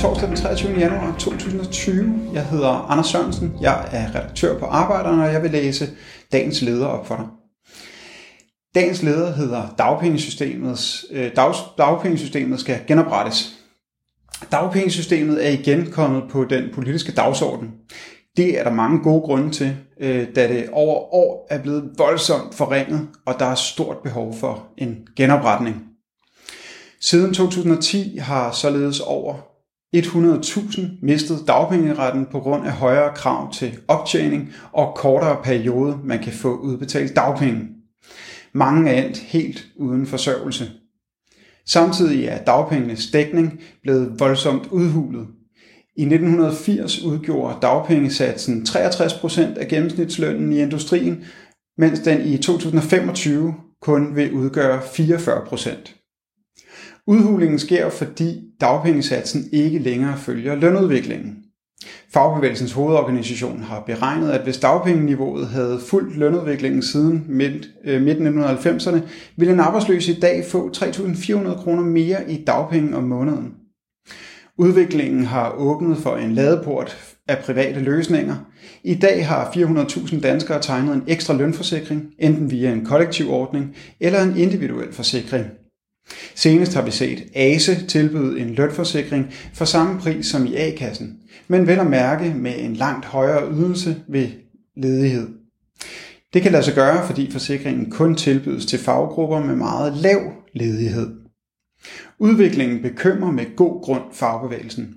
torsdag den 23. januar 2020. Jeg hedder Anders Sørensen. Jeg er redaktør på Arbejderne, og jeg vil læse dagens leder op for dig. Dagens leder hedder Dagpengesystemets, øh, dag, Dagpengesystemet skal genoprettes. Dagpengesystemet er igen kommet på den politiske dagsorden. Det er der mange gode grunde til, øh, da det over år er blevet voldsomt forringet, og der er stort behov for en genopretning. Siden 2010 har således over 100.000 mistede dagpengeretten på grund af højere krav til optjening og kortere periode, man kan få udbetalt dagpenge. Mange er endt helt uden forsørgelse. Samtidig er dagpengenes dækning blevet voldsomt udhulet. I 1980 udgjorde dagpengesatsen 63% af gennemsnitslønnen i industrien, mens den i 2025 kun vil udgøre 44%. Udhulingen sker, fordi dagpengesatsen ikke længere følger lønudviklingen. Fagbevægelsens hovedorganisation har beregnet, at hvis dagpengeniveauet havde fulgt lønudviklingen siden midt, øh, midten af 1990'erne, ville en arbejdsløs i dag få 3.400 kroner mere i dagpenge om måneden. Udviklingen har åbnet for en ladeport af private løsninger. I dag har 400.000 danskere tegnet en ekstra lønforsikring, enten via en kollektiv ordning eller en individuel forsikring. Senest har vi set ASE tilbyde en lønforsikring for samme pris som i A-kassen, men vel at mærke med en langt højere ydelse ved ledighed. Det kan lade sig gøre, fordi forsikringen kun tilbydes til faggrupper med meget lav ledighed. Udviklingen bekymrer med god grund fagbevægelsen.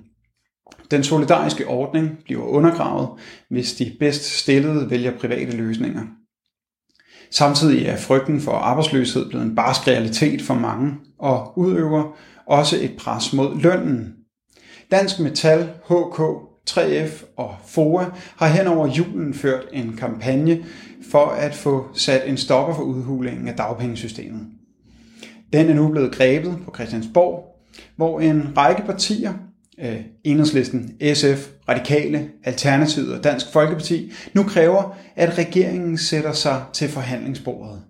Den solidariske ordning bliver undergravet, hvis de bedst stillede vælger private løsninger. Samtidig er frygten for arbejdsløshed blevet en barsk realitet for mange og udøver også et pres mod lønnen. Dansk Metal, HK, 3F og FOA har hen over julen ført en kampagne for at få sat en stopper for udhulingen af dagpengesystemet. Den er nu blevet grebet på Christiansborg, hvor en række partier øh, Enhedslisten, SF, Radikale, Alternativet og Dansk Folkeparti nu kræver, at regeringen sætter sig til forhandlingsbordet.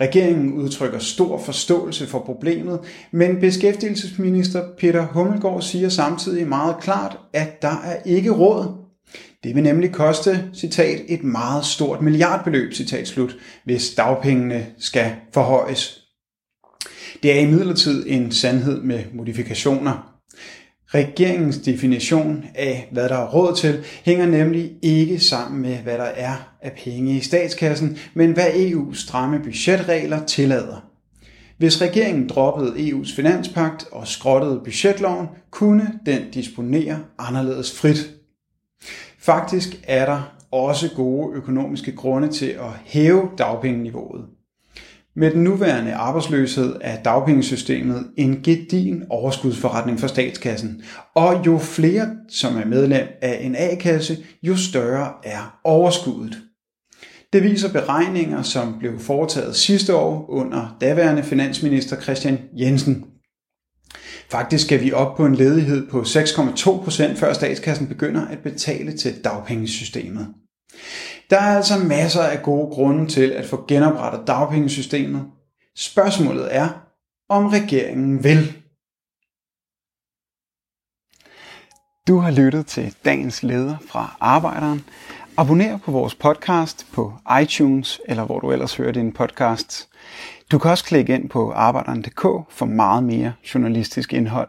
Regeringen udtrykker stor forståelse for problemet, men beskæftigelsesminister Peter Hummelgaard siger samtidig meget klart, at der er ikke råd. Det vil nemlig koste, citat, et meget stort milliardbeløb, citat slut, hvis dagpengene skal forhøjes. Det er imidlertid en sandhed med modifikationer. Regeringens definition af, hvad der er råd til, hænger nemlig ikke sammen med, hvad der er af penge i statskassen, men hvad EU's stramme budgetregler tillader. Hvis regeringen droppede EU's finanspagt og skrottede budgetloven, kunne den disponere anderledes frit. Faktisk er der også gode økonomiske grunde til at hæve dagpengeniveauet. Med den nuværende arbejdsløshed er dagpengesystemet en gedin overskudsforretning for statskassen, og jo flere som er medlem af en A-kasse, jo større er overskuddet. Det viser beregninger, som blev foretaget sidste år under daværende finansminister Christian Jensen. Faktisk skal vi op på en ledighed på 6,2 procent, før statskassen begynder at betale til dagpengesystemet. Der er altså masser af gode grunde til at få genoprettet dagpengesystemet. Spørgsmålet er, om regeringen vil. Du har lyttet til dagens leder fra Arbejderen. Abonner på vores podcast på iTunes, eller hvor du ellers hører din podcast. Du kan også klikke ind på arbejderen.dk for meget mere journalistisk indhold.